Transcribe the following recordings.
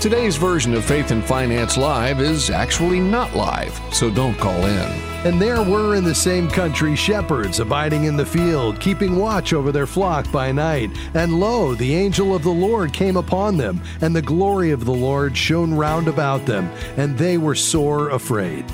Today's version of Faith and Finance Live is actually not live, so don't call in. And there were in the same country shepherds abiding in the field, keeping watch over their flock by night. And lo, the angel of the Lord came upon them, and the glory of the Lord shone round about them, and they were sore afraid.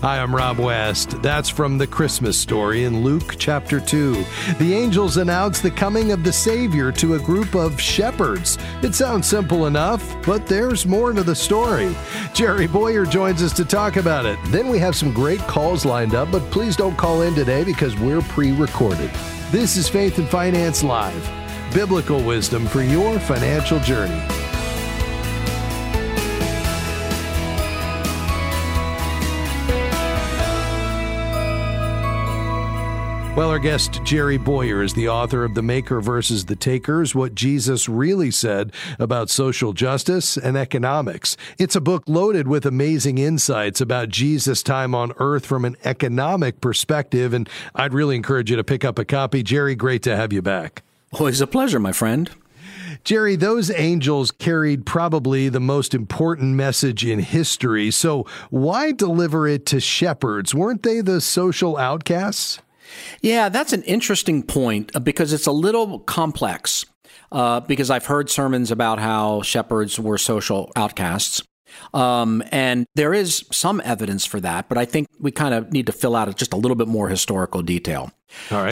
Hi, I'm Rob West. That's from the Christmas story in Luke chapter 2. The angels announce the coming of the Savior to a group of shepherds. It sounds simple enough, but there's more to the story. Jerry Bowyer joins us to talk about it. Then we have some great calls lined up, but please don't call in today because we're pre recorded. This is Faith and Finance Live biblical wisdom for your financial journey. Well, our guest Jerry Bowyer, is the author of The Maker versus the Takers What Jesus Really Said About Social Justice and Economics. It's a book loaded with amazing insights about Jesus' time on earth from an economic perspective, and I'd really encourage you to pick up a copy. Jerry, great to have you back. Always a pleasure, my friend. Jerry, those angels carried probably the most important message in history. So, why deliver it to shepherds? Weren't they the social outcasts? Yeah, that's an interesting point uh, because it's a little complex. Uh, because I've heard sermons about how shepherds were social outcasts. Um, and there is some evidence for that, but I think we kind of need to fill out just a little bit more historical detail.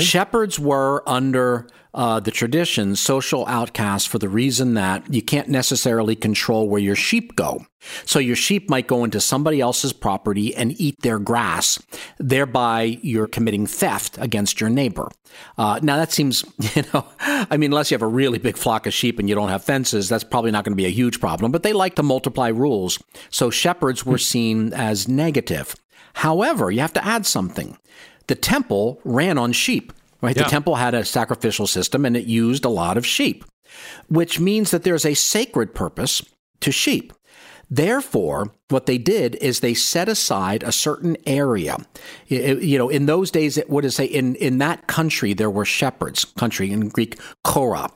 Shepherds were under uh, the tradition social outcasts for the reason that you can't necessarily control where your sheep go. So your sheep might go into somebody else's property and eat their grass. Thereby, you're committing theft against your neighbor. Uh, now, that seems, you know, I mean, unless you have a really big flock of sheep and you don't have fences, that's probably not going to be a huge problem. But they like to multiply rules. So shepherds were seen as negative. However, you have to add something. The temple ran on sheep right? Yeah. The temple had a sacrificial system and it used a lot of sheep, which means that there's a sacred purpose to sheep. Therefore, what they did is they set aside a certain area. You know, in those days, it would say in, in that country there were shepherds. Country in Greek, chora.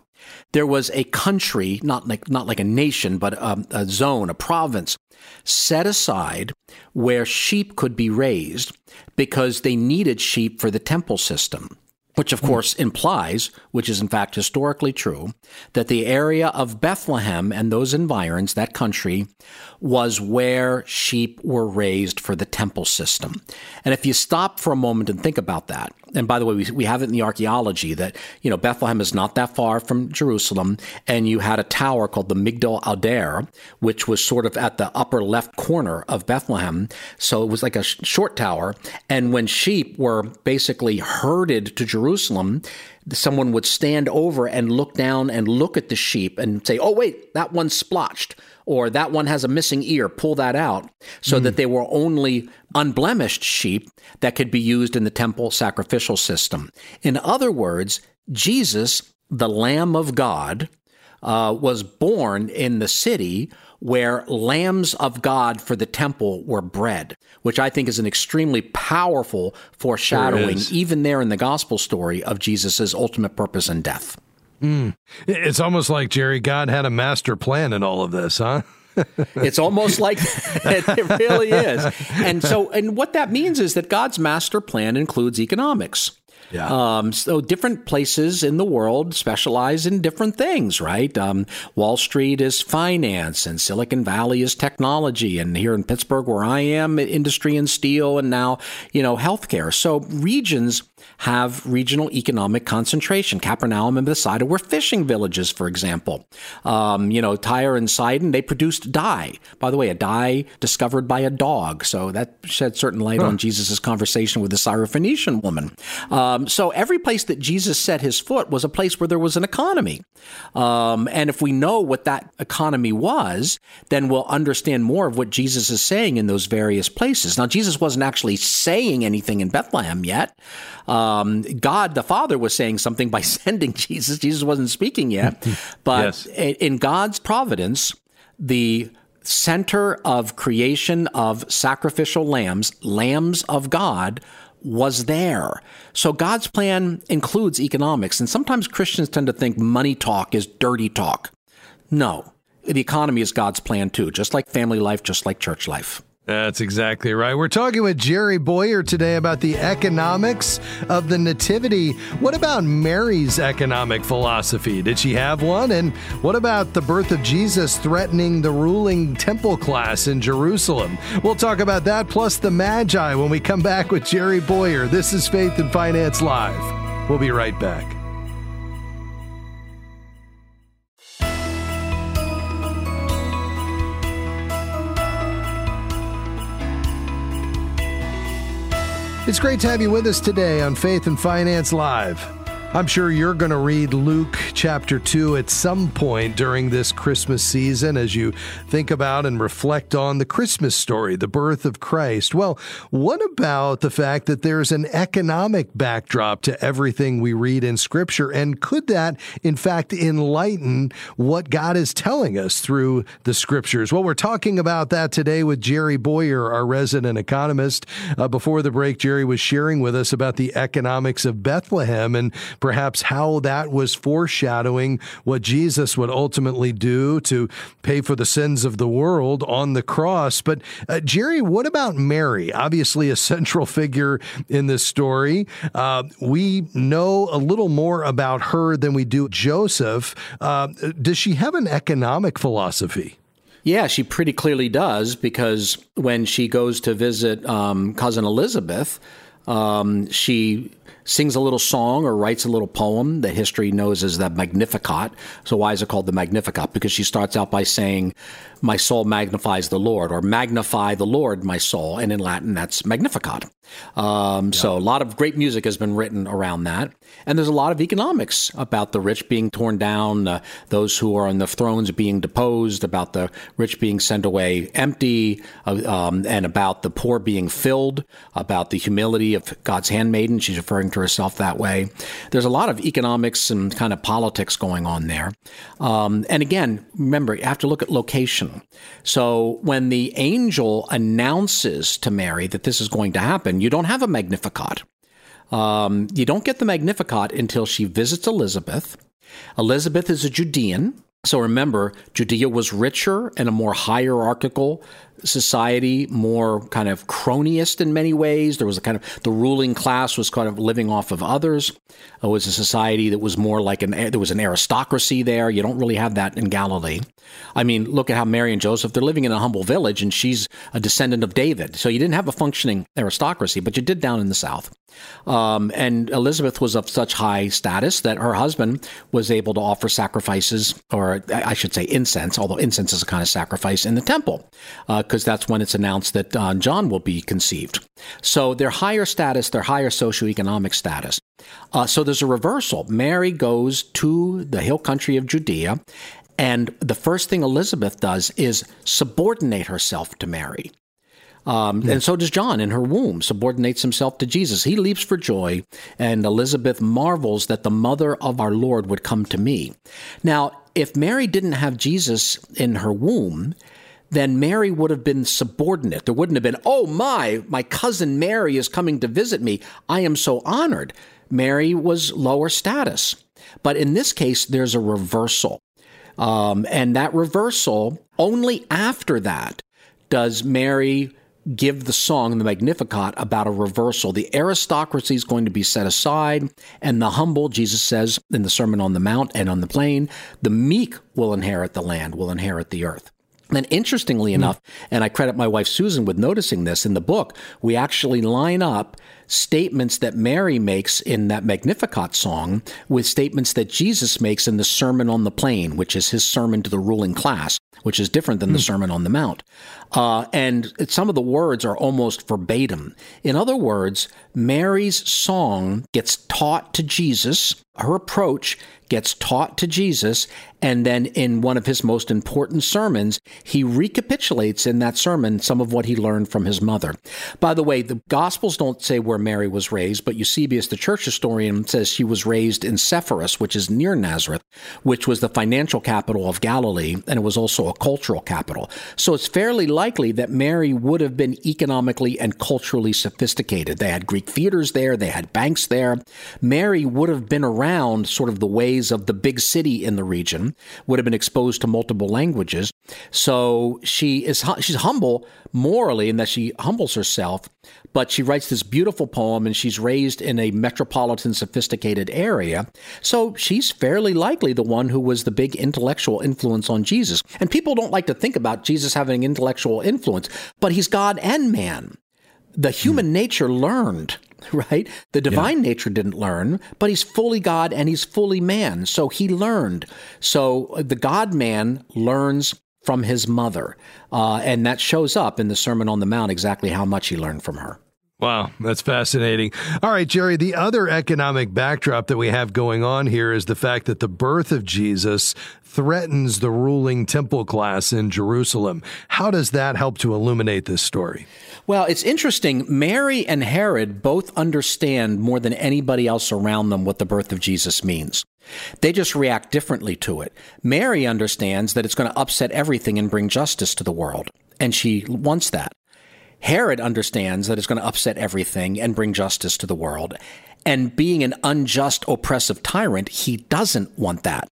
There was a country, not like not like a nation, but a, a zone, a province, set aside where sheep could be raised because they needed sheep for the temple system which of hmm. course implies, which is in fact historically true, that the area of Bethlehem and those environs, that country, was where sheep were raised for the temple system. And if you stop for a moment and think about that, and by the way, we, we have it in the archaeology that, you know, Bethlehem is not that far from Jerusalem, and you had a tower called the Migdal Eder, which was sort of at the upper left corner of Bethlehem. So it was like a sh- short tower. And when sheep were basically herded to Jerusalem, Jerusalem, someone would stand over and look down and look at the sheep and say, oh, wait, that one's splotched, or that one has a missing ear, pull that out, so mm. that they were only unblemished sheep that could be used in the temple sacrificial system. In other words, Jesus, the Lamb of God, uh, was born in the city where lambs of God for the temple were bred, which I think is an extremely powerful foreshadowing, sure even there in the gospel story of Jesus' ultimate purpose and death. Mm. It's almost like Jerry God had a master plan in all of this, huh? it's almost like it really is. And so, and what that means is that God's master plan includes economics. Yeah. Um, so different places in the world specialize in different things, right? Um, Wall Street is finance, and Silicon Valley is technology, and here in Pittsburgh, where I am, industry and steel, and now you know healthcare. So regions have regional economic concentration. Capernaum and Bethsaida were fishing villages, for example. Um, you know, Tyre and Sidon, they produced dye. By the way, a dye discovered by a dog. So that shed certain light huh. on Jesus' conversation with the Syrophoenician woman. Um, so every place that Jesus set his foot was a place where there was an economy. Um, and if we know what that economy was, then we'll understand more of what Jesus is saying in those various places. Now, Jesus wasn't actually saying anything in Bethlehem yet. Um, God the Father was saying something by sending Jesus. Jesus wasn't speaking yet. But yes. in God's providence, the center of creation of sacrificial lambs, lambs of God, was there. So God's plan includes economics. And sometimes Christians tend to think money talk is dirty talk. No. the economy is God's plan too, just like family life, just like church life. That's exactly right. We're talking with Jerry Bowyer today about the economics of the Nativity. What about Mary's economic philosophy? Did she have one? And what about the birth of Jesus threatening the ruling temple class in Jerusalem? We'll talk about that plus the Magi when we come back with Jerry Bowyer. This is Faith and Finance Live. We'll be right back. It's great to have you with us today on Faith and Finance Live. I'm sure you're going to read Luke chapter 2 at some point during this Christmas season as you think about and reflect on the Christmas story, the birth of Christ. Well, what about the fact that there's an economic backdrop to everything we read in Scripture? And could that, in fact, enlighten what God is telling us through the Scriptures? Well, we're talking about that today with Jerry Bowyer, our resident economist. Uh, before the break, Jerry was sharing with us about the economics of Bethlehem and perhaps how that was foreshadowing what Jesus would ultimately do to pay for the sins of the world on the cross. But, uh, Jerry, what about Mary? Obviously, a central figure in this story. Uh, we know a little more about her than we do Joseph. Uh, does she have an economic philosophy? Yeah, she pretty clearly does because when she goes to visit um, cousin Elizabeth, um, she sings a little song or writes a little poem that history knows as the Magnificat. So why is it called the Magnificat? Because she starts out by saying, my soul magnifies the Lord, or magnify the Lord, my soul. And in Latin, that's Magnificat. Um, yeah. So a lot of great music has been written around that. And there's a lot of economics about the rich being torn down, uh, those who are on the thrones being deposed, about the rich being sent away empty, uh, um, and about the poor being filled, about the humility of God's handmaiden. She's referring to herself that way. There's a lot of economics and kind of politics going on there. Um, and again, remember, you have to look at location. So when the angel announces to Mary that this is going to happen, you don't have a Magnificat. Um, you don't get the Magnificat until she visits Elizabeth. Elizabeth is a Judean. So remember, Judea was richer and a more hierarchical society, more kind of cronyist in many ways. There was a kind of the ruling class was kind of living off of others. It was a society that was more like an there was an aristocracy there. You don't really have that in Galilee. I mean, look at how Mary and Joseph they're living in a humble village, and she's a descendant of David. So you didn't have a functioning aristocracy, but you did down in the South. Um, and Elizabeth was of such high status that her husband was able to offer sacrifices, or I should say incense, although incense is a kind of sacrifice in the temple. Uh, because that's when it's announced that uh, John will be conceived. So their higher status, their higher socioeconomic status. Uh, so there's a reversal. Mary goes to the hill country of Judea, and the first thing Elizabeth does is subordinate herself to Mary. Um, mm. And so does John in her womb, subordinates himself to Jesus. He leaps for joy, and Elizabeth marvels that the mother of our Lord would come to me. Now, if Mary didn't have Jesus in her womb, then Mary would have been subordinate. There wouldn't have been, oh my, my cousin Mary is coming to visit me. I am so honored. Mary was lower status. But in this case, there's a reversal. Um, and that reversal, only after that does Mary give the song, the Magnificat, about a reversal. The aristocracy is going to be set aside, and the humble, Jesus says in the Sermon on the Mount and on the plain, the meek will inherit the land, will inherit the earth. And interestingly mm. enough, and I credit my wife Susan with noticing this in the book, we actually line up statements that Mary makes in that Magnificat song with statements that Jesus makes in the Sermon on the Plain, which is his sermon to the ruling class, which is different than the hmm. Sermon on the Mount. Uh, and some of the words are almost verbatim. In other words, Mary's song gets taught to Jesus, her approach gets taught to Jesus, and then in one of his most important sermons, he recapitulates in that sermon some of what he learned from his mother. By the way, the Gospels don't say where Mary was raised, but Eusebius, the church historian, says she was raised in Sepphoris, which is near Nazareth, which was the financial capital of Galilee, and it was also a cultural capital. So it's fairly likely that Mary would have been economically and culturally sophisticated. They had Greek theaters there, they had banks there. Mary would have been around sort of the ways of the big city in the region, would have been exposed to multiple languages. So she is she's humble morally in that she humbles herself, but she writes this beautiful poem and she's raised in a metropolitan sophisticated area. So she's fairly likely the one who was the big intellectual influence on Jesus. And people don't like to think about Jesus having intellectual influence, but he's God and man. The human hmm. nature learned right? The divine yeah. nature didn't learn, but he's fully God and he's fully man. So he learned. So the God man learns from his mother. Uh, and that shows up in the Sermon on the Mount exactly how much he learned from her. Wow, that's fascinating. All right, Jerry, the other economic backdrop that we have going on here is the fact that the birth of Jesus threatens the ruling temple class in Jerusalem. How does that help to illuminate this story? Well, it's interesting. Mary and Herod both understand more than anybody else around them what the birth of Jesus means. They just react differently to it. Mary understands that it's going to upset everything and bring justice to the world, and she wants that. Herod understands that it's going to upset everything and bring justice to the world. And being an unjust, oppressive tyrant, he doesn't want that.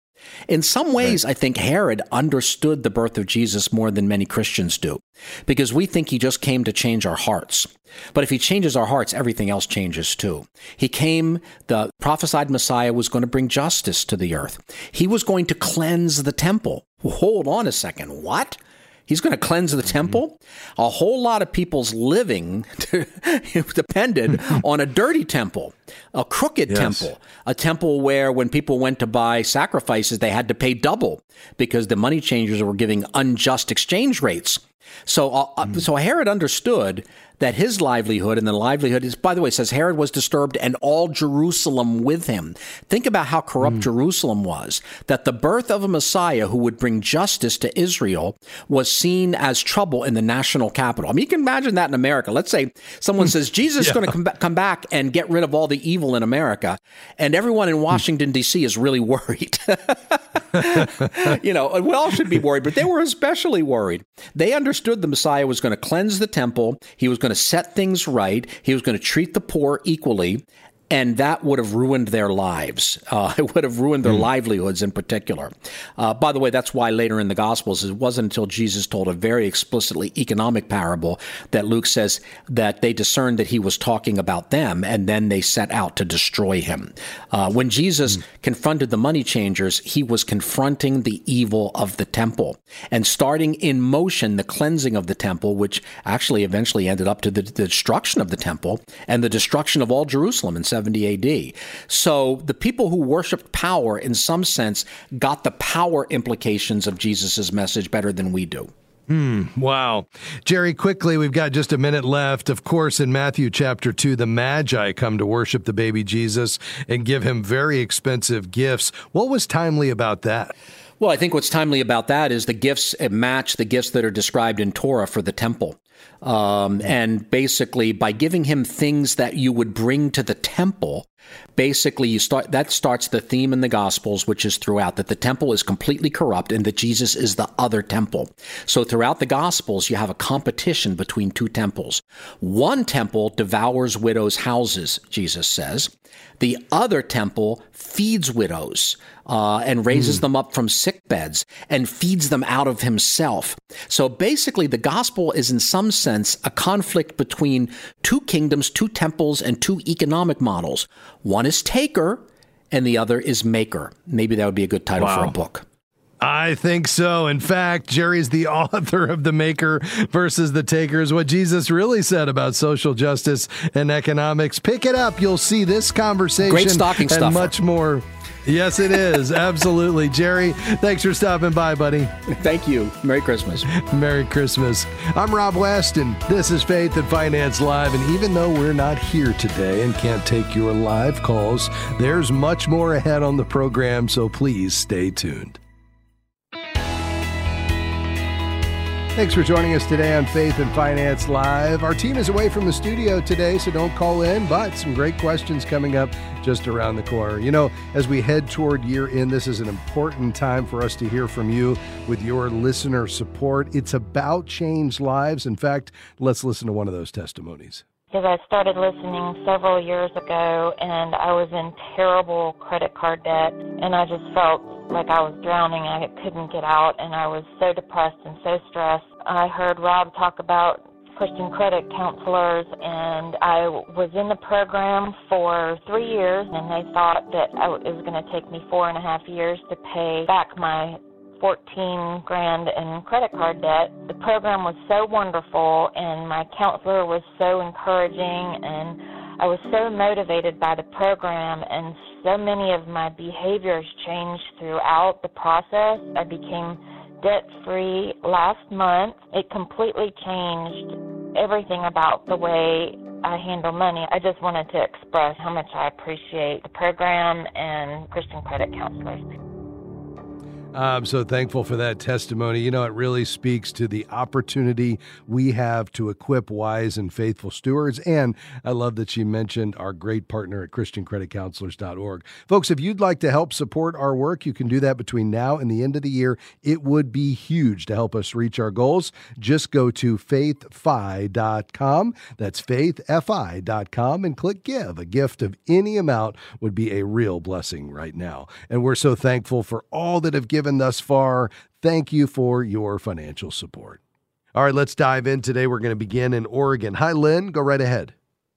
In some ways, right. I think Herod understood the birth of Jesus more than many Christians do, because we think he just came to change our hearts. But if he changes our hearts, everything else changes too. He came, the prophesied Messiah was going to bring justice to the earth. He was going to cleanse the temple. Hold on a second. What? He's going to cleanse the temple. A whole lot of people's living depended on a dirty temple, a crooked yes. temple, a temple where when people went to buy sacrifices, they had to pay double because the money changers were giving unjust exchange rates. So, uh, mm. so Herod understood that his livelihood and the livelihood is, by the way, says Herod was disturbed and all Jerusalem with him. Think about how corrupt mm. Jerusalem was, that the birth of a Messiah who would bring justice to Israel was seen as trouble in the national capital. I mean, you can imagine that in America. Let's say someone says Jesus is going to come, ba- come back and get rid of all the evil in America, and everyone in Washington, D.C. is really worried. you know, we all should be worried, but they were especially worried. They understood the Messiah was going to cleanse the temple, he was going to set things right. He was going to treat the poor equally and that would have ruined their lives. Uh, it would have ruined their mm. livelihoods in particular. Uh, by the way, that's why later in the Gospels, it wasn't until Jesus told a very explicitly economic parable that Luke says that they discerned that he was talking about them, and then they set out to destroy him. Uh, when Jesus mm. confronted the money changers, he was confronting the evil of the temple and starting in motion the cleansing of the temple, which actually eventually ended up to the, the destruction of the temple and the destruction of all Jerusalem in 70 AD. So the people who worshiped power, in some sense, got the power implications of Jesus' message better than we do. Hmm, wow. Jerry, quickly, we've got just a minute left. Of course, in Matthew chapter 2, the Magi come to worship the baby Jesus and give him very expensive gifts. What was timely about that? Well, I think what's timely about that is the gifts match the gifts that are described in Torah for the temple. Um, and basically, by giving him things that you would bring to the temple, basically you start that starts the theme in the gospels which is throughout that the temple is completely corrupt and that jesus is the other temple so throughout the gospels you have a competition between two temples one temple devours widows houses jesus says the other temple feeds widows uh, and raises mm. them up from sick beds and feeds them out of himself. So basically, the gospel is in some sense a conflict between two kingdoms, two temples, and two economic models. One is taker, and the other is maker. Maybe that would be a good title wow. for a book. I think so. In fact, Jerry's the author of The Maker versus the Takers, what Jesus really said about social justice and economics. Pick it up. You'll see this conversation Great stocking and stuffer. much more. Yes, it is. Absolutely. Jerry, thanks for stopping by, buddy. Thank you. Merry Christmas. Merry Christmas. I'm Rob West, and this is Faith and Finance Live. And even though we're not here today and can't take your live calls, there's much more ahead on the program, so please stay tuned. Thanks for joining us today on Faith and Finance Live. Our team is away from the studio today, so don't call in, but some great questions coming up just around the corner. You know, as we head toward year end, this is an important time for us to hear from you with your listener support. It's about changed lives. In fact, let's listen to one of those testimonies. Because I started listening several years ago and I was in terrible credit card debt and I just felt like I was drowning. I couldn't get out, and I was so depressed and so stressed. I heard Rob talk about Christian credit counselors, and I was in the program for three years, and they thought that it was going to take me four and a half years to pay back my 14 grand in credit card debt. The program was so wonderful and my counselor was so encouraging and I was so motivated by the program, and so many of my behaviors changed throughout the process. I became debt free last month. It completely changed everything about the way I handle money. I just wanted to express how much I appreciate the program and Christian credit counselors. I'm so thankful for that testimony. You know, it really speaks to the opportunity we have to equip wise and faithful stewards. And I love that she mentioned our great partner at ChristianCreditCounselors.org. Folks, if you'd like to help support our work, you can do that between now and the end of the year. It would be huge to help us reach our goals. Just go to faithfi.com. That's faithfi.com and click give. A gift of any amount would be a real blessing right now. And we're so thankful for all that have given given thus far. Thank you for your financial support. All right, let's dive in today. We're going to begin in Oregon. Hi, Lynn. Go right ahead.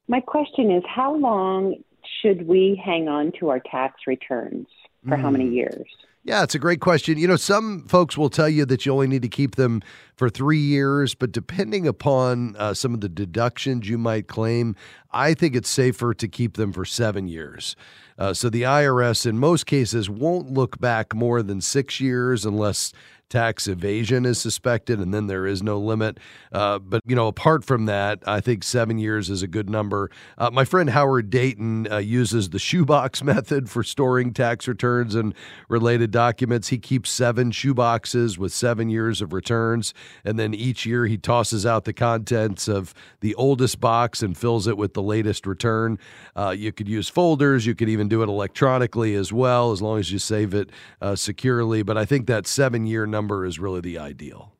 My question is how long should we hang on to our tax returns? For mm. how many hmm. years? Yeah, it's a great question. You know, some folks will tell you that you only need to keep them for three years, but depending upon uh, some of the deductions you might claim, I think it's safer to keep them for seven years. Uh, so the IRS, in most cases, won't look back more than six years unless tax evasion is suspected, and then there is no limit. Uh, but you know, apart from that, I think seven years is a good number. Uh, my friend Howard Dayton uh, uses the shoebox method for storing tax returns and related documents. He keeps seven shoeboxes with seven years of returns, and then each year he tosses out the contents of the oldest box and fills it with the latest return. Uh, you could use folders. You could even do it electronically as well, as long as you save it uh, securely. But I think that seven year number is really the ideal.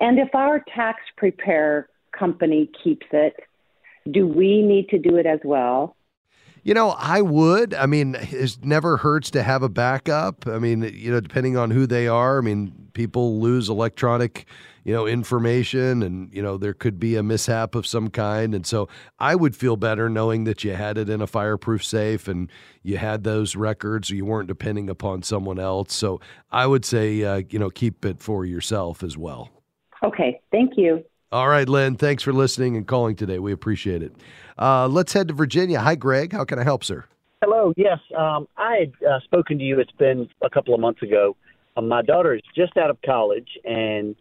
And if our tax prepare company keeps it, do we need to do it as well? You know, I would. I mean, it never hurts to have a backup. I mean, you know, depending on who they are. I mean, people lose electronic you know, information and, you know, there could be a mishap of some kind. And so I would feel better knowing that you had it in a fireproof safe and you had those records or you weren't depending upon someone else. So I would say, uh, you know, keep it for yourself as well. Okay. Thank you. All right, Lynn. Thanks for listening and calling today. We appreciate it. Uh, let's head to Virginia. Hi, Greg. How can I help, sir? Hello. Yes. Um, I had uh, spoken to you. It's been a couple of months ago. Um, my daughter is just out of college and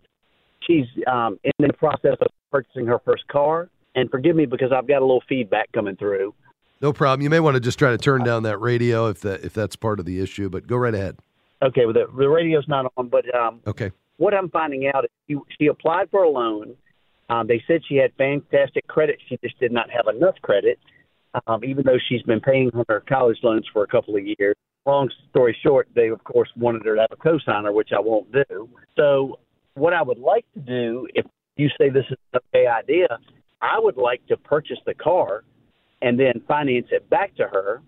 she's um, in the process of purchasing her first car. And forgive me because I've got a little feedback coming through. No problem. You may want to just try to turn down that radio if that if that's part of the issue. But go right ahead. Okay, well the, the radio's not on, but um, okay. What I'm finding out is she, she applied for a loan. Um, they said she had fantastic credit. She just did not have enough credit, um, even though she's been paying on her college loans for a couple of years. Long story short, they of course wanted her to have a cosigner, which I won't do. So what I would like to do, if you say this is an okay idea, I would like to purchase the car and then finance it back to her.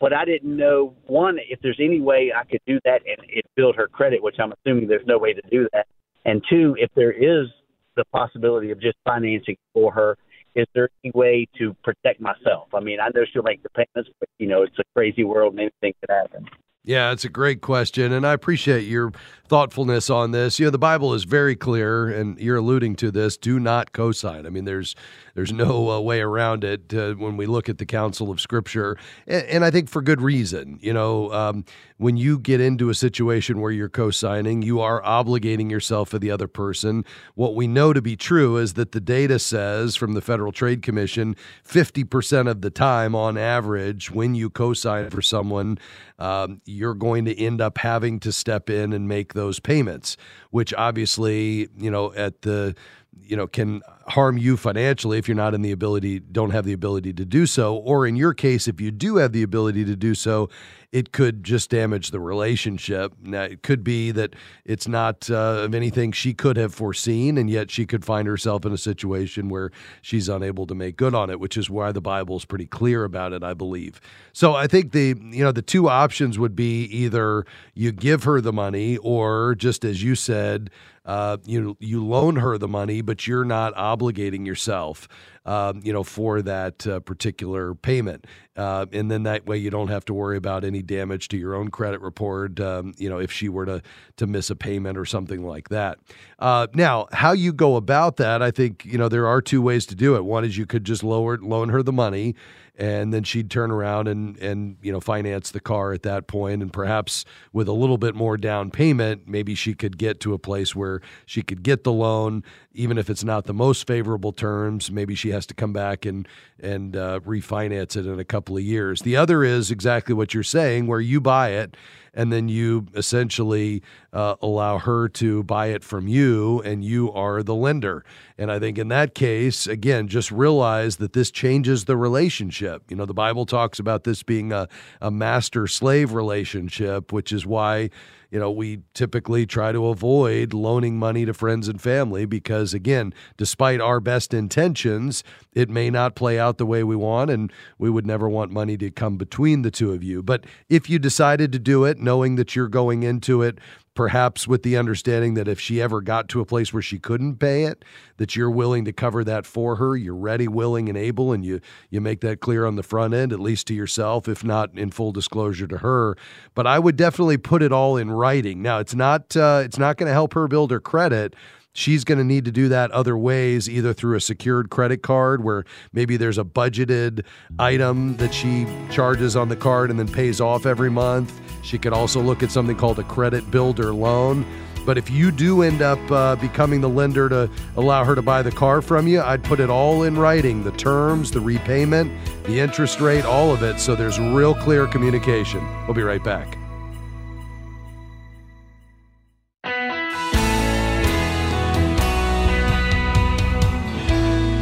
But I didn't know one if there's any way I could do that and it build her credit, which I'm assuming there's no way to do that. And two, if there is the possibility of just financing for her, is there any way to protect myself? I mean, I know she'll make the payments, but you know, it's a crazy world and anything could happen. Yeah, it's a great question, and I appreciate your thoughtfulness on this. You know, the Bible is very clear, and you're alluding to this: do not cosign. I mean, there's there's no uh, way around it uh, when we look at the counsel of Scripture, and, and I think for good reason. You know, um, when you get into a situation where you're co-signing, you are obligating yourself for the other person. What we know to be true is that the data says from the Federal Trade Commission, 50% of the time, on average, when you co-sign for someone. Um, you're going to end up having to step in and make those payments, which obviously, you know, at the you know can harm you financially if you're not in the ability don't have the ability to do so. Or in your case if you do have the ability to do so it could just damage the relationship. Now it could be that it's not uh, of anything she could have foreseen and yet she could find herself in a situation where she's unable to make good on it which is why the bible is pretty clear about it i believe. So i think the you know the two options would be either you give her the money or just as you said uh, you you loan her the money, but you're not obligating yourself, um, you know, for that uh, particular payment, uh, and then that way you don't have to worry about any damage to your own credit report, um, you know, if she were to to miss a payment or something like that. Uh, now, how you go about that, I think you know there are two ways to do it. One is you could just lower loan her the money and then she'd turn around and and you know finance the car at that point. And perhaps with a little bit more down payment maybe she could get to a place where she could get the loan even if it's not the most favorable terms maybe she has to come back and and uh, refinance it in a couple of years the other is exactly what you're saying where you buy it and then you essentially uh, allow her to buy it from you, and you are the lender. And I think in that case, again, just realize that this changes the relationship. You know, the Bible talks about this being a, a master slave relationship, which is why you know, we typically try to avoid loaning money to friends and family because, again, despite our best intentions, it may not play out the way we want, and we would never want money to come between the two of you. But if you decided to do it, knowing that you're going into it perhaps with the understanding that if she ever got to a place where she couldn't pay it that you're willing to cover that for her. You're ready willing and able and you you make that clear on the front end at least to yourself if not in full disclosure to her. But i would definitely put it all in writing. Now it's not uh, it's not going to help her build her credit she's going to need to do that other ways, either through a secured credit card where maybe there's a budgeted item that she charges on the card and then pays off every month. She could also look at something called a credit builder loan. But if you do end up uh, becoming the lender to allow her to buy the car from you, I'd put it all in writing the terms, the repayment, the interest rate, all of it. So there's real clear communication. We'll be right back.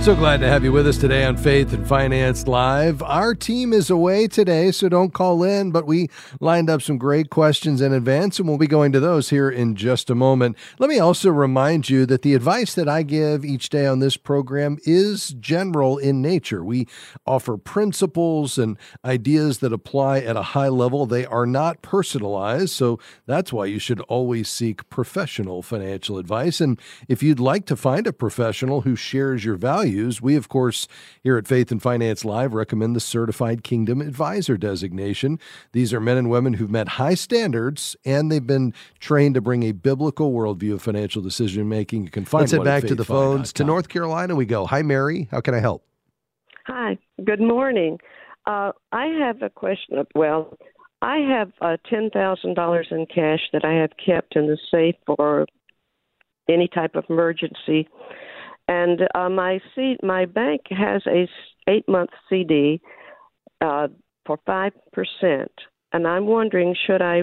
So glad to have you with us today on Faith and Finance Live. Our team is away today, so don't call in, but we lined up some great questions in advance, and we'll be going to those here in just a moment. Let me also remind you that the advice that I give each day on this program is general in nature. We offer principles and ideas that apply at a high level. They are not personalized, so that's why you should always seek professional financial advice. And if you'd like to find a professional who shares your values, values, we, of course, here at Faith and Finance Live recommend the Certified Kingdom Advisor designation. These are men and women who've met high standards and they've been trained to bring a biblical worldview of financial decision making. You can find Let's head back to the phones. To North Carolina we go. Hi, Mary. How can I help? Hi. Good morning. Uh, I have a question. Well, I have uh, $10,000 in cash that I have kept in the safe for any type of emergency and uh, my C- my bank has a eight month CD uh, for five percent, and I'm wondering should I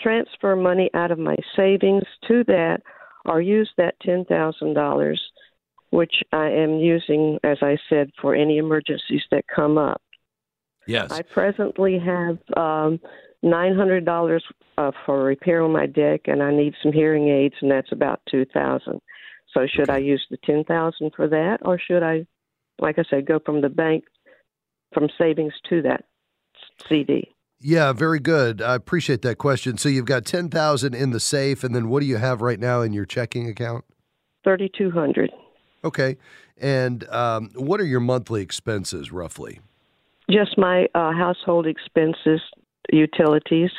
transfer money out of my savings to that, or use that ten thousand dollars, which I am using, as I said, for any emergencies that come up. Yes. I presently have um, nine hundred dollars uh, for repair on my deck, and I need some hearing aids, and that's about two thousand. So should okay. I use the ten thousand for that, or should I, like I said, go from the bank, from savings to that CD? Yeah, very good. I appreciate that question. So you've got ten thousand in the safe, and then what do you have right now in your checking account? Thirty two hundred. Okay, and um, what are your monthly expenses roughly? Just my uh, household expenses, utilities.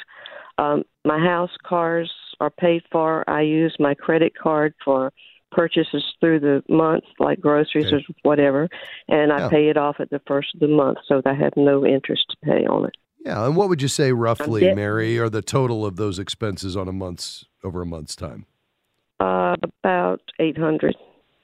Um, my house cars are paid for. I use my credit card for purchases through the month, like groceries okay. or whatever, and I yeah. pay it off at the first of the month, so that I have no interest to pay on it. Yeah, and what would you say roughly, Mary, are the total of those expenses on a month's over a month's time? Uh, about eight hundred.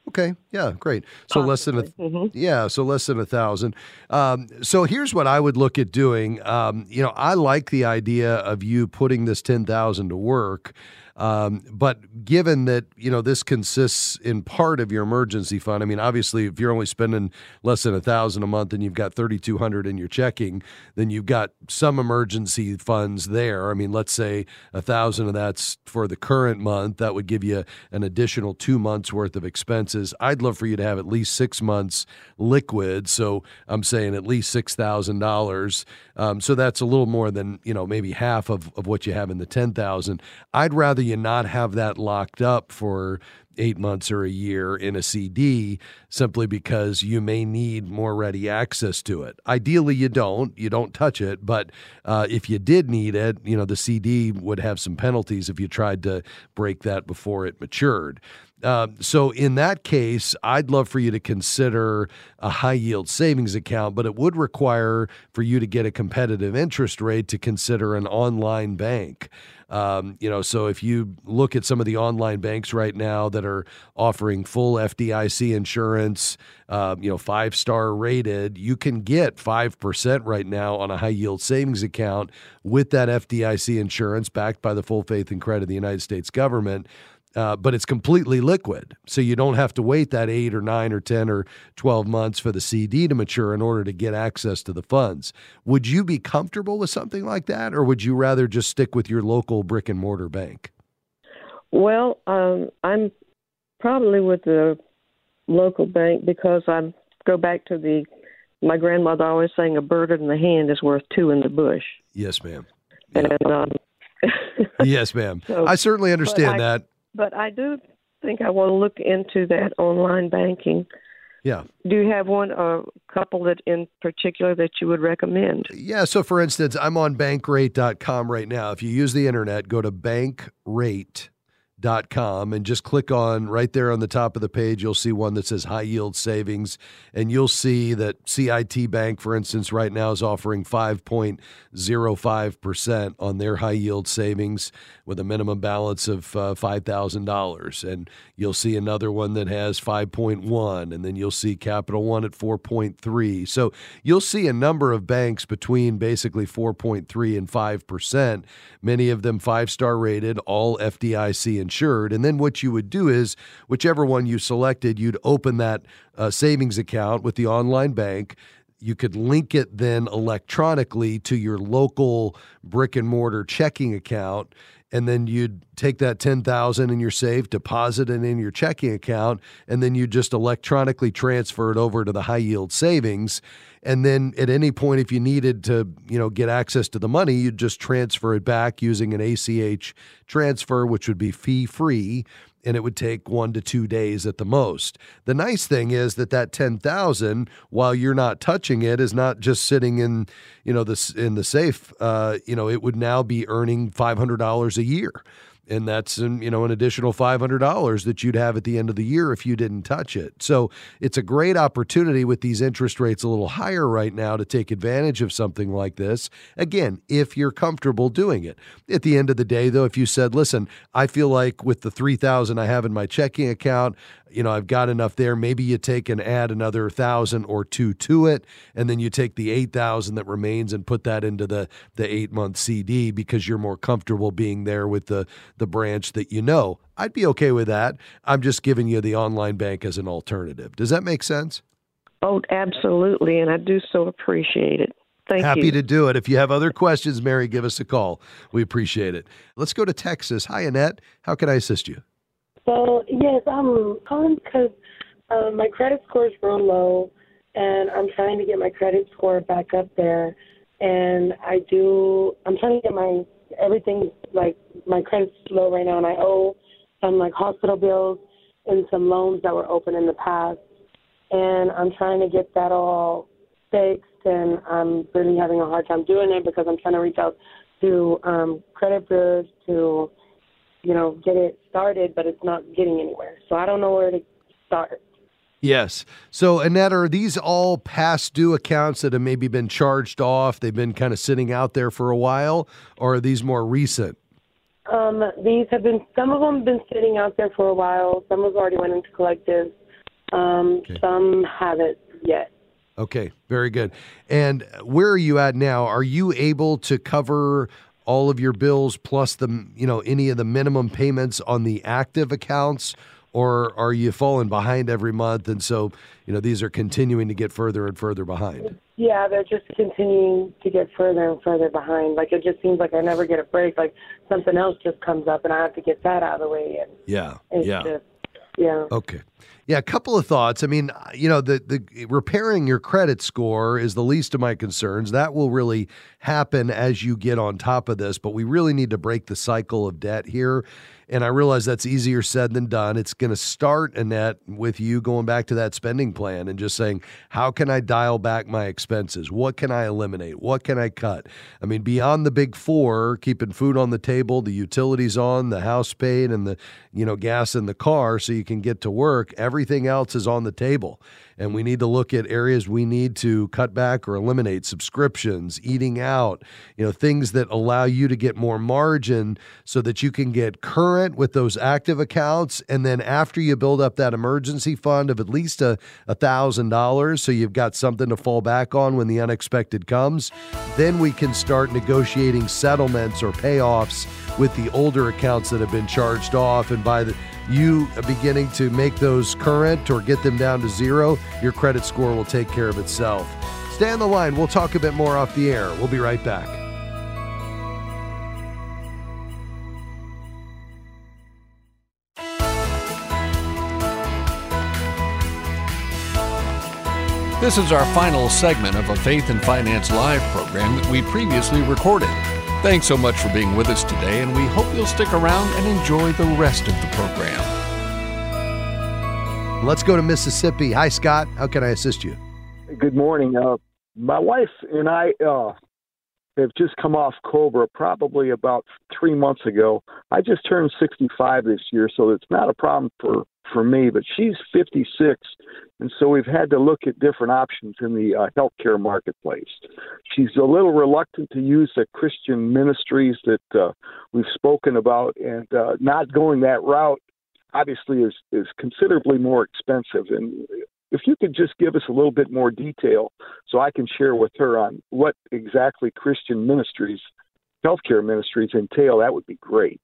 Okay. Yeah. Great. So Possibly. less than a mm-hmm. yeah. So less than a thousand. Um, so here's what I would look at doing. Um, you know, I like the idea of you putting this ten thousand to work. Um, but given that you know this consists in part of your emergency fund, I mean, obviously, if you're only spending less than a thousand a month and you've got thirty two hundred in your checking, then you've got some emergency funds there. I mean, let's say a thousand of that's for the current month. That would give you an additional two months worth of expenses. I'd love for you to have at least six months liquid. So I'm saying at least six thousand um, dollars. So that's a little more than you know maybe half of, of what you have in the ten thousand. I'd rather you not have that locked up for eight months or a year in a CD simply because you may need more ready access to it. Ideally, you don't. You don't touch it. But uh, if you did need it, you know, the CD would have some penalties if you tried to break that before it matured. Uh, so in that case, I'd love for you to consider a high yield savings account, but it would require for you to get a competitive interest rate to consider an online bank. Um, you know, so if you look at some of the online banks right now that are offering full FDIC insurance, uh, you know, five star rated, you can get 5% right now on a high yield savings account with that FDIC insurance backed by the full faith and credit of the United States government. Uh, but it's completely liquid. So you don't have to wait that eight or nine or 10 or 12 months for the CD to mature in order to get access to the funds. Would you be comfortable with something like that, or would you rather just stick with your local brick and mortar bank? Well, um, I'm probably with the local bank because I go back to the my grandmother always saying a bird in the hand is worth two in the bush. Yes, ma'am. And um, yes, ma'am. So, I certainly understand I, that but I do think I want to look into that online banking. Yeah. Do you have one or a couple that in particular that you would recommend? Yeah. So, for instance, I'm on bankrate.com right now. If you use the internet, go to bankrate dot com and just click on right there on the top of the page you'll see one that says high yield savings and you'll see that CIT Bank for instance right now is offering 5.05% on their high yield savings with a minimum balance of uh, $5,000 and you'll see another one that has 5.1 and then you'll see Capital One at 4.3 so you'll see a number of banks between basically 4.3 and 5% many of them 5 star rated all FDIC and insured. And then what you would do is, whichever one you selected, you'd open that uh, savings account with the online bank. You could link it then electronically to your local brick and mortar checking account and then you'd take that 10,000 in your safe, deposit it in your checking account, and then you just electronically transfer it over to the high yield savings and then at any point if you needed to you know get access to the money you'd just transfer it back using an ACH transfer which would be fee free and it would take 1 to 2 days at the most. The nice thing is that that 10,000 while you're not touching it is not just sitting in you know this in the safe uh, you know it would now be earning $500 a year and that's an, you know an additional $500 that you'd have at the end of the year if you didn't touch it. So it's a great opportunity with these interest rates a little higher right now to take advantage of something like this. Again, if you're comfortable doing it. At the end of the day though, if you said, "Listen, I feel like with the 3000 I have in my checking account, you know, I've got enough there. Maybe you take and add another thousand or two to it, and then you take the eight thousand that remains and put that into the the eight month CD because you're more comfortable being there with the the branch that you know. I'd be okay with that. I'm just giving you the online bank as an alternative. Does that make sense? Oh, absolutely, and I do so appreciate it. Thank you. Happy you. to do it. If you have other questions, Mary, give us a call. We appreciate it. Let's go to Texas. Hi, Annette. How can I assist you? So yes, I'm calling because uh, my credit score is real low, and I'm trying to get my credit score back up there. And I do. I'm trying to get my everything like my credit's low right now, and I owe some like hospital bills and some loans that were open in the past. And I'm trying to get that all fixed, and I'm really having a hard time doing it because I'm trying to reach out to um, credit bureaus to you know, get it started, but it's not getting anywhere. So I don't know where to start. Yes. So, Annette, are these all past due accounts that have maybe been charged off? They've been kind of sitting out there for a while, or are these more recent? Um, these have been, some of them have been sitting out there for a while. Some have already went into collectives. Um, okay. Some haven't yet. Okay, very good. And where are you at now? Are you able to cover all of your bills plus the you know any of the minimum payments on the active accounts or are you falling behind every month and so you know these are continuing to get further and further behind Yeah, they're just continuing to get further and further behind. Like it just seems like I never get a break. Like something else just comes up and I have to get that out of the way. And yeah yeah just, yeah. Okay. Yeah, a couple of thoughts. I mean, you know, the the repairing your credit score is the least of my concerns. That will really happen as you get on top of this, but we really need to break the cycle of debt here. And I realize that's easier said than done. It's going to start, Annette, with you going back to that spending plan and just saying, how can I dial back my expenses? What can I eliminate? What can I cut? I mean, beyond the big four, keeping food on the table, the utilities on, the house paid, and the you know gas in the car, so you can get to work. Everything else is on the table and we need to look at areas we need to cut back or eliminate subscriptions, eating out, you know, things that allow you to get more margin so that you can get current with those active accounts. And then after you build up that emergency fund of at least a thousand dollars, so you've got something to fall back on when the unexpected comes, then we can start negotiating settlements or payoffs with the older accounts that have been charged off. And by the you beginning to make those current or get them down to zero, your credit score will take care of itself. Stay on the line. We'll talk a bit more off the air. We'll be right back. This is our final segment of a Faith and Finance Live program that we previously recorded. Thanks so much for being with us today, and we hope you'll stick around and enjoy the rest of the program. Let's go to Mississippi. Hi, Scott. How can I assist you? Good morning. Uh, my wife and I uh, have just come off Cobra probably about three months ago. I just turned 65 this year, so it's not a problem for, for me, but she's 56, and so we've had to look at different options in the uh, healthcare marketplace. She's a little reluctant to use the Christian ministries that uh, we've spoken about, and uh, not going that route obviously is is considerably more expensive and if you could just give us a little bit more detail so I can share with her on what exactly Christian ministries, healthcare ministries entail, that would be great.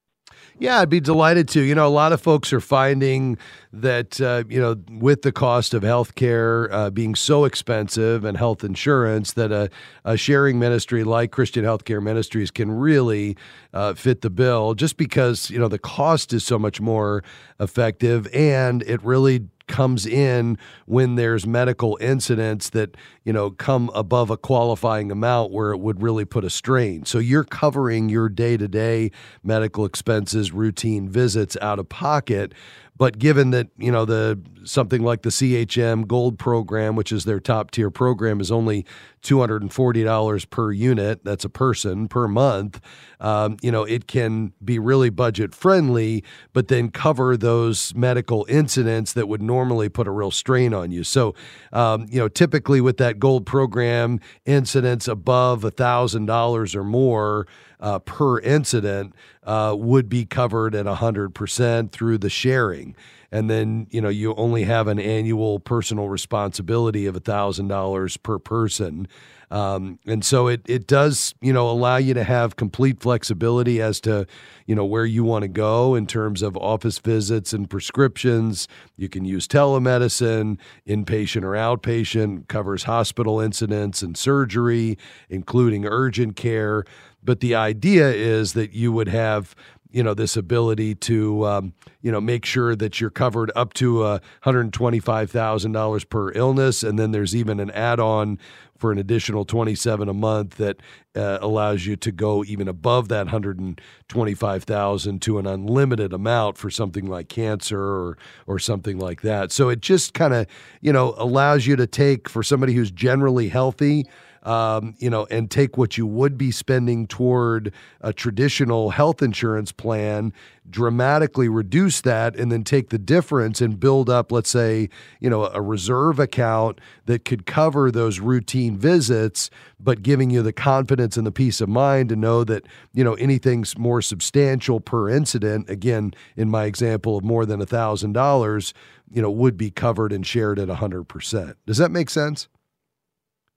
Yeah, I'd be delighted to. You know, a lot of folks are finding that, uh, you know, with the cost of healthcare uh, being so expensive and health insurance, that a, a sharing ministry like Christian Healthcare Ministries can really uh, fit the bill just because, you know, the cost is so much more effective and it really comes in when there's medical incidents that you know come above a qualifying amount where it would really put a strain. So you're covering your day-to-day medical expenses routine visits out of pocket but given that you know the something like the CHM Gold program, which is their top tier program, is only two hundred and forty dollars per unit. That's a person per month. Um, you know, it can be really budget friendly, but then cover those medical incidents that would normally put a real strain on you. So, um, you know, typically with that Gold program, incidents above a thousand dollars or more uh, per incident uh, would be covered at 100% through the sharing. And then, you know, you only have an annual personal responsibility of $1,000 per person. Um, and so it, it does, you know, allow you to have complete flexibility as to, you know, where you want to go in terms of office visits and prescriptions. You can use telemedicine, inpatient or outpatient, covers hospital incidents and surgery, including urgent care. But the idea is that you would have you know this ability to um, you know make sure that you're covered up to uh, $125,000 per illness and then there's even an add-on for an additional 27 a month that uh, allows you to go even above that 125,000 to an unlimited amount for something like cancer or or something like that. So it just kind of, you know, allows you to take for somebody who's generally healthy um, you know, and take what you would be spending toward a traditional health insurance plan, dramatically reduce that, and then take the difference and build up, let's say, you know, a reserve account that could cover those routine visits, but giving you the confidence and the peace of mind to know that, you know, anything's more substantial per incident, again, in my example of more than a thousand dollars, you know, would be covered and shared at 100%. Does that make sense?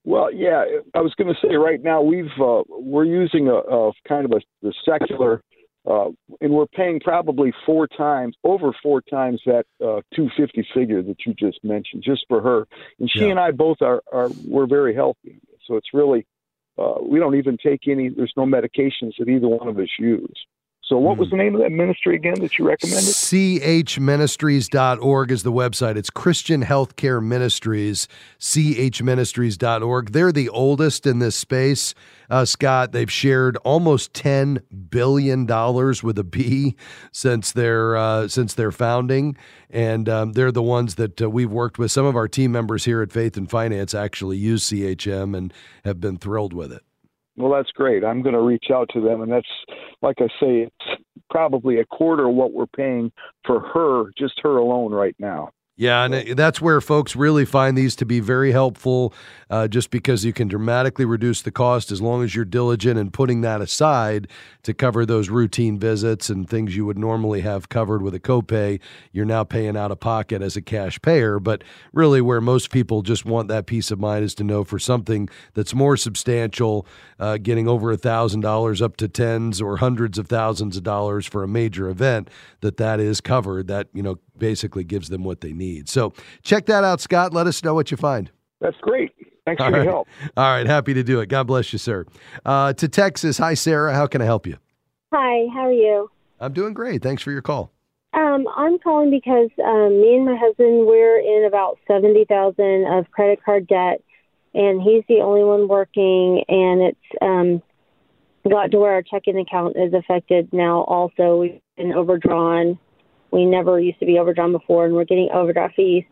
Well, yeah, I was going to say right now we've uh, we're using a, a kind of a the secular, uh, and we're paying probably four times over four times that uh, 250 figure that you just mentioned just for her, and she Yeah. and I both are are we're very healthy, so it's really uh, we don't even take any. There's no medications that either one of us use. So, what was the name of that ministry again that you recommended? chministries.org is the website. It's Christian Healthcare Ministries, chministries.org. They're the oldest in this space, uh, Scott. They've shared almost $10 billion with a B since their, uh, since their founding. And um, they're the ones that uh, we've worked with. Some of our team members here at Faith and Finance actually use CHM and have been thrilled with it. Well, that's great. I'm going to reach out to them, and that's like I say, it's probably a quarter of what we're paying for her, just her alone, right now. Yeah, and that's where folks really find these to be very helpful, uh, just because you can dramatically reduce the cost as long as you're diligent in putting that aside to cover those routine visits and things you would normally have covered with a copay. You're now paying out of pocket as a cash payer. But really, where most people just want that peace of mind is to know for something that's more substantial, uh, getting over a thousand dollars up to tens or hundreds of thousands of dollars for a major event, that that is covered. That you know basically gives them what they need. So check that out, Scott. Let us know what you find. That's great. Thanks All for right. your help. All right, happy to do it. God bless you, sir. Uh, to Texas, hi Sarah. How can I help you? Hi, how are you? I'm doing great. Thanks for your call. Um, I'm calling because um, me and my husband we're in about seventy thousand of credit card debt, and he's the only one working, and it's um, got to where our checking account is affected now. Also, we've been overdrawn. We never used to be overdrawn before, and we're getting overdraft fees.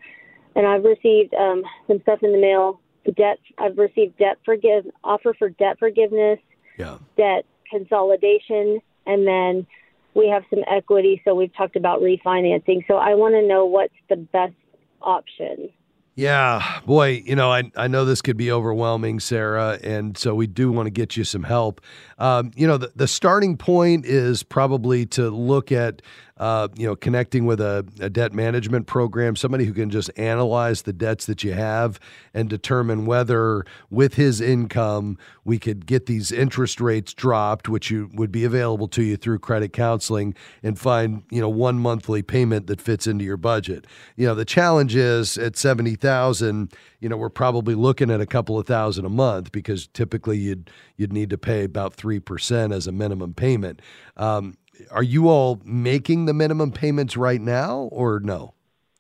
And I've received um, some stuff in the mail. Debt. I've received debt forgive offer for debt forgiveness. Yeah. Debt consolidation, and then we have some equity, so we've talked about refinancing. So I want to know what's the best option. Yeah, boy, you know, I, I know this could be overwhelming, Sarah, and so we do want to get you some help. Um, you know, the, the starting point is probably to look at, uh, you know, connecting with a, a debt management program, somebody who can just analyze the debts that you have and determine whether, with his income, we could get these interest rates dropped, which you would be available to you through credit counseling, and find, you know, one monthly payment that fits into your budget. You know, the challenge is at seventy thousand, you know, we're probably looking at a couple of thousand a month because typically you'd you'd need to pay about three percent as a minimum payment. Um, are you all making the minimum payments right now, or no?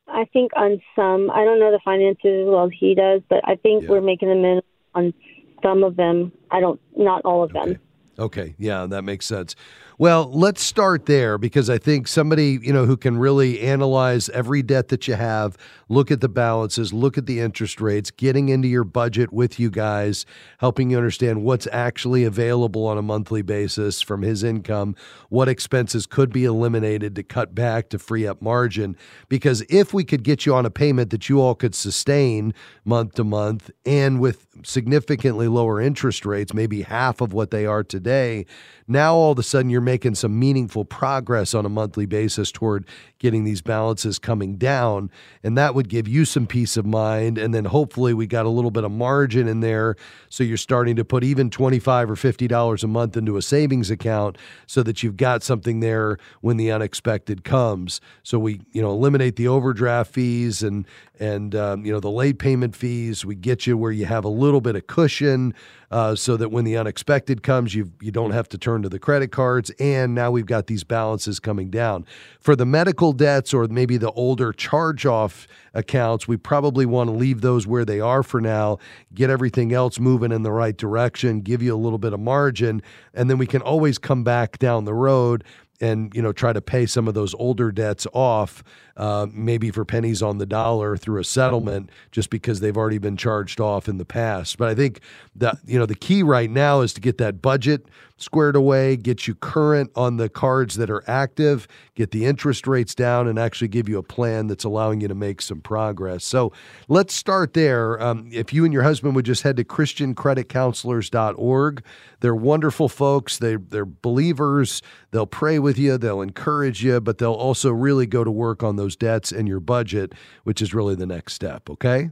I think on some, I don't know the finances as well as he does, but I think we're making the minimum on some of them. I don't, not all of them. Okay, yeah, that makes sense. Well, let's start there because I think somebody, you know, who can really analyze every debt that you have, look at the balances, look at the interest rates, getting into your budget with you guys, helping you understand what's actually available on a monthly basis from his income, what expenses could be eliminated to cut back to free up margin. Because if we could get you on a payment that you all could sustain month to month and with significantly lower interest rates, maybe half of what they are today, now all of a sudden you're making some meaningful progress on a monthly basis toward getting these balances coming down. And that would give you some peace of mind. And then hopefully we got a little bit of margin in there. So you're starting to put even 25 or $50 a month into a savings account so that you've got something there when the unexpected comes. So we, you know, eliminate the overdraft fees and, and um, you know the late payment fees. We get you where you have a little bit of cushion, uh, so that when the unexpected comes, you you don't have to turn to the credit cards. And now we've got these balances coming down for the medical debts or maybe the older charge off accounts. We probably want to leave those where they are for now. Get everything else moving in the right direction. Give you a little bit of margin, and then we can always come back down the road and you know try to pay some of those older debts off uh, maybe for pennies on the dollar through a settlement just because they've already been charged off in the past. But i think that you know the key right now is to get that budget squared away get you current on the cards that are active get the interest rates down and actually give you a plan that's allowing you to make some progress. So let's start there. Um, if you and your husband would just head to christiancreditcounselors.org they're wonderful folks. They, they're believers. They'll pray with you. They'll encourage you but they'll also really go to work on those debts and your budget which is really the next step okay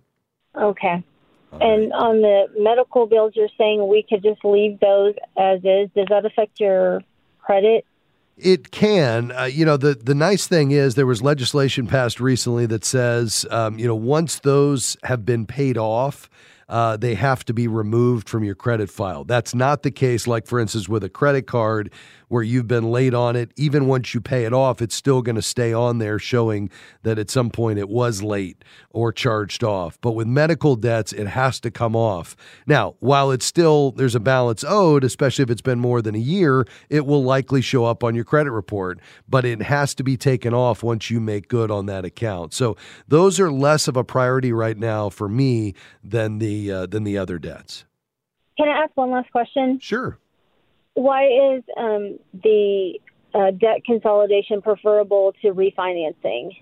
Okay. And on the medical bills, you're saying we could just leave those as is. Does that affect your credit? It can. Uh, you know, the, the nice thing is there was legislation passed recently that says, um, you know, once those have been paid off, uh, they have to be removed from your credit file. That's not the case, like, for instance, with a credit card where you've been late on it. Even once you pay it off, it's still going to stay on there showing that at some point it was late or charged off. But with medical debts, it has to come off. Now, while it's still, there's a balance owed, especially if it's been more than a year, it will likely show up on your credit report, but it has to be taken off once you make good on that account. So those are less of a priority right now for me than the, uh, than the other debts. Can I ask one last question? Sure. Why is um, the uh, debt consolidation preferable to refinancing?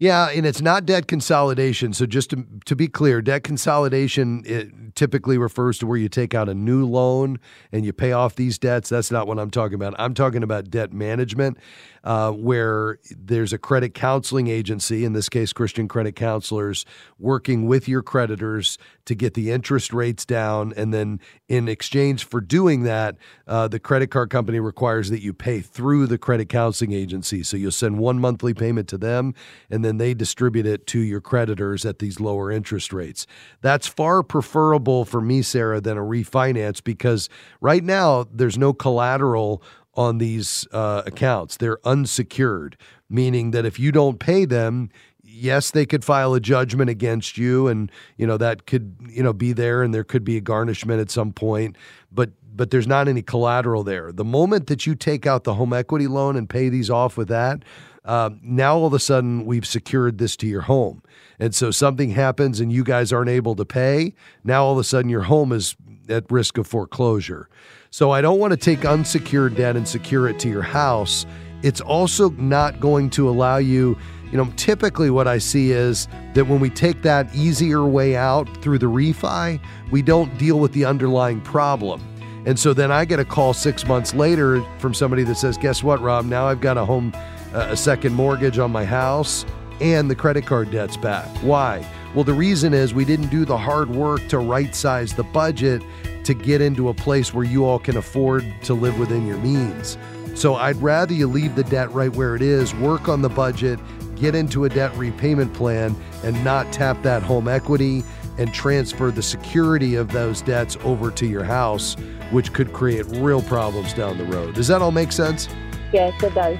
Yeah, and it's not debt consolidation. So just to, to be clear, debt consolidation typically refers to where you take out a new loan and you pay off these debts. That's not what I'm talking about. I'm talking about debt management, uh, where there's a credit counseling agency, in this case, Christian credit counselors, working with your creditors to get the interest rates down. And then in exchange for doing that, uh, the credit card company requires that you pay through the credit counseling agency. So you'll send one monthly payment to them and then they distribute it to your creditors at these lower interest rates. That's far preferable for me, Sarah, than a refinance because right now there's no collateral on these uh, accounts. They're unsecured, meaning that if you don't pay them, yes, they could file a judgment against you, and you know that could you know be there, and there could be a garnishment at some point. But but there's not any collateral there. The moment that you take out the home equity loan and pay these off with that, uh, now all of a sudden we've secured this to your home. And so something happens and you guys aren't able to pay. Now all of a sudden your home is at risk of foreclosure. So I don't want to take unsecured debt and secure it to your house. It's also not going to allow you you know, typically what I see is that when we take that easier way out through the refi, we don't deal with the underlying problem. And so then I get a call six months later from somebody that says, Guess what, Rob? Now I've got a home, Uh, a second mortgage on my house, and the credit card debt's back. Why? Well, the reason is we didn't do the hard work to right size the budget to get into a place where you all can afford to live within your means. So I'd rather you leave the debt right where it is, work on the budget, get into a debt repayment plan, and not tap that home equity and transfer the security of those debts over to your house, which could create real problems down the road. Does that all make sense? Yes, it does.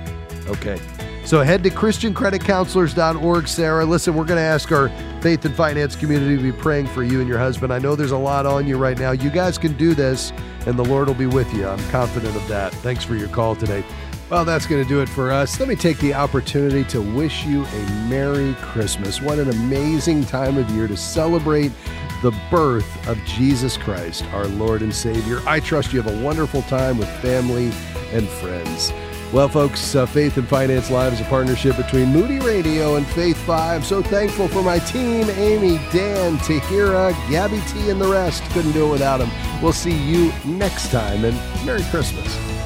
Okay. So head to ChristianCreditCounselors.org, Sarah. Listen, we're going to ask our faith and finance community to be praying for you and your husband. I know there's a lot on you right now. You guys can do this, and the Lord will be with you. I'm confident of that. Thanks for your call today. Well, that's going to do it for us. Let me take the opportunity to wish you a Merry Christmas. What an amazing time of year to celebrate the birth of Jesus Christ, our Lord and Savior. I trust you have a wonderful time with family and friends. Well, folks, uh, Faith and Finance Live is a partnership between Moody Radio and FaithFi. So thankful for my team Amy, Dan, Tahira, Gabby T, and the rest. Couldn't do it without them. We'll see you next time, and Merry Christmas.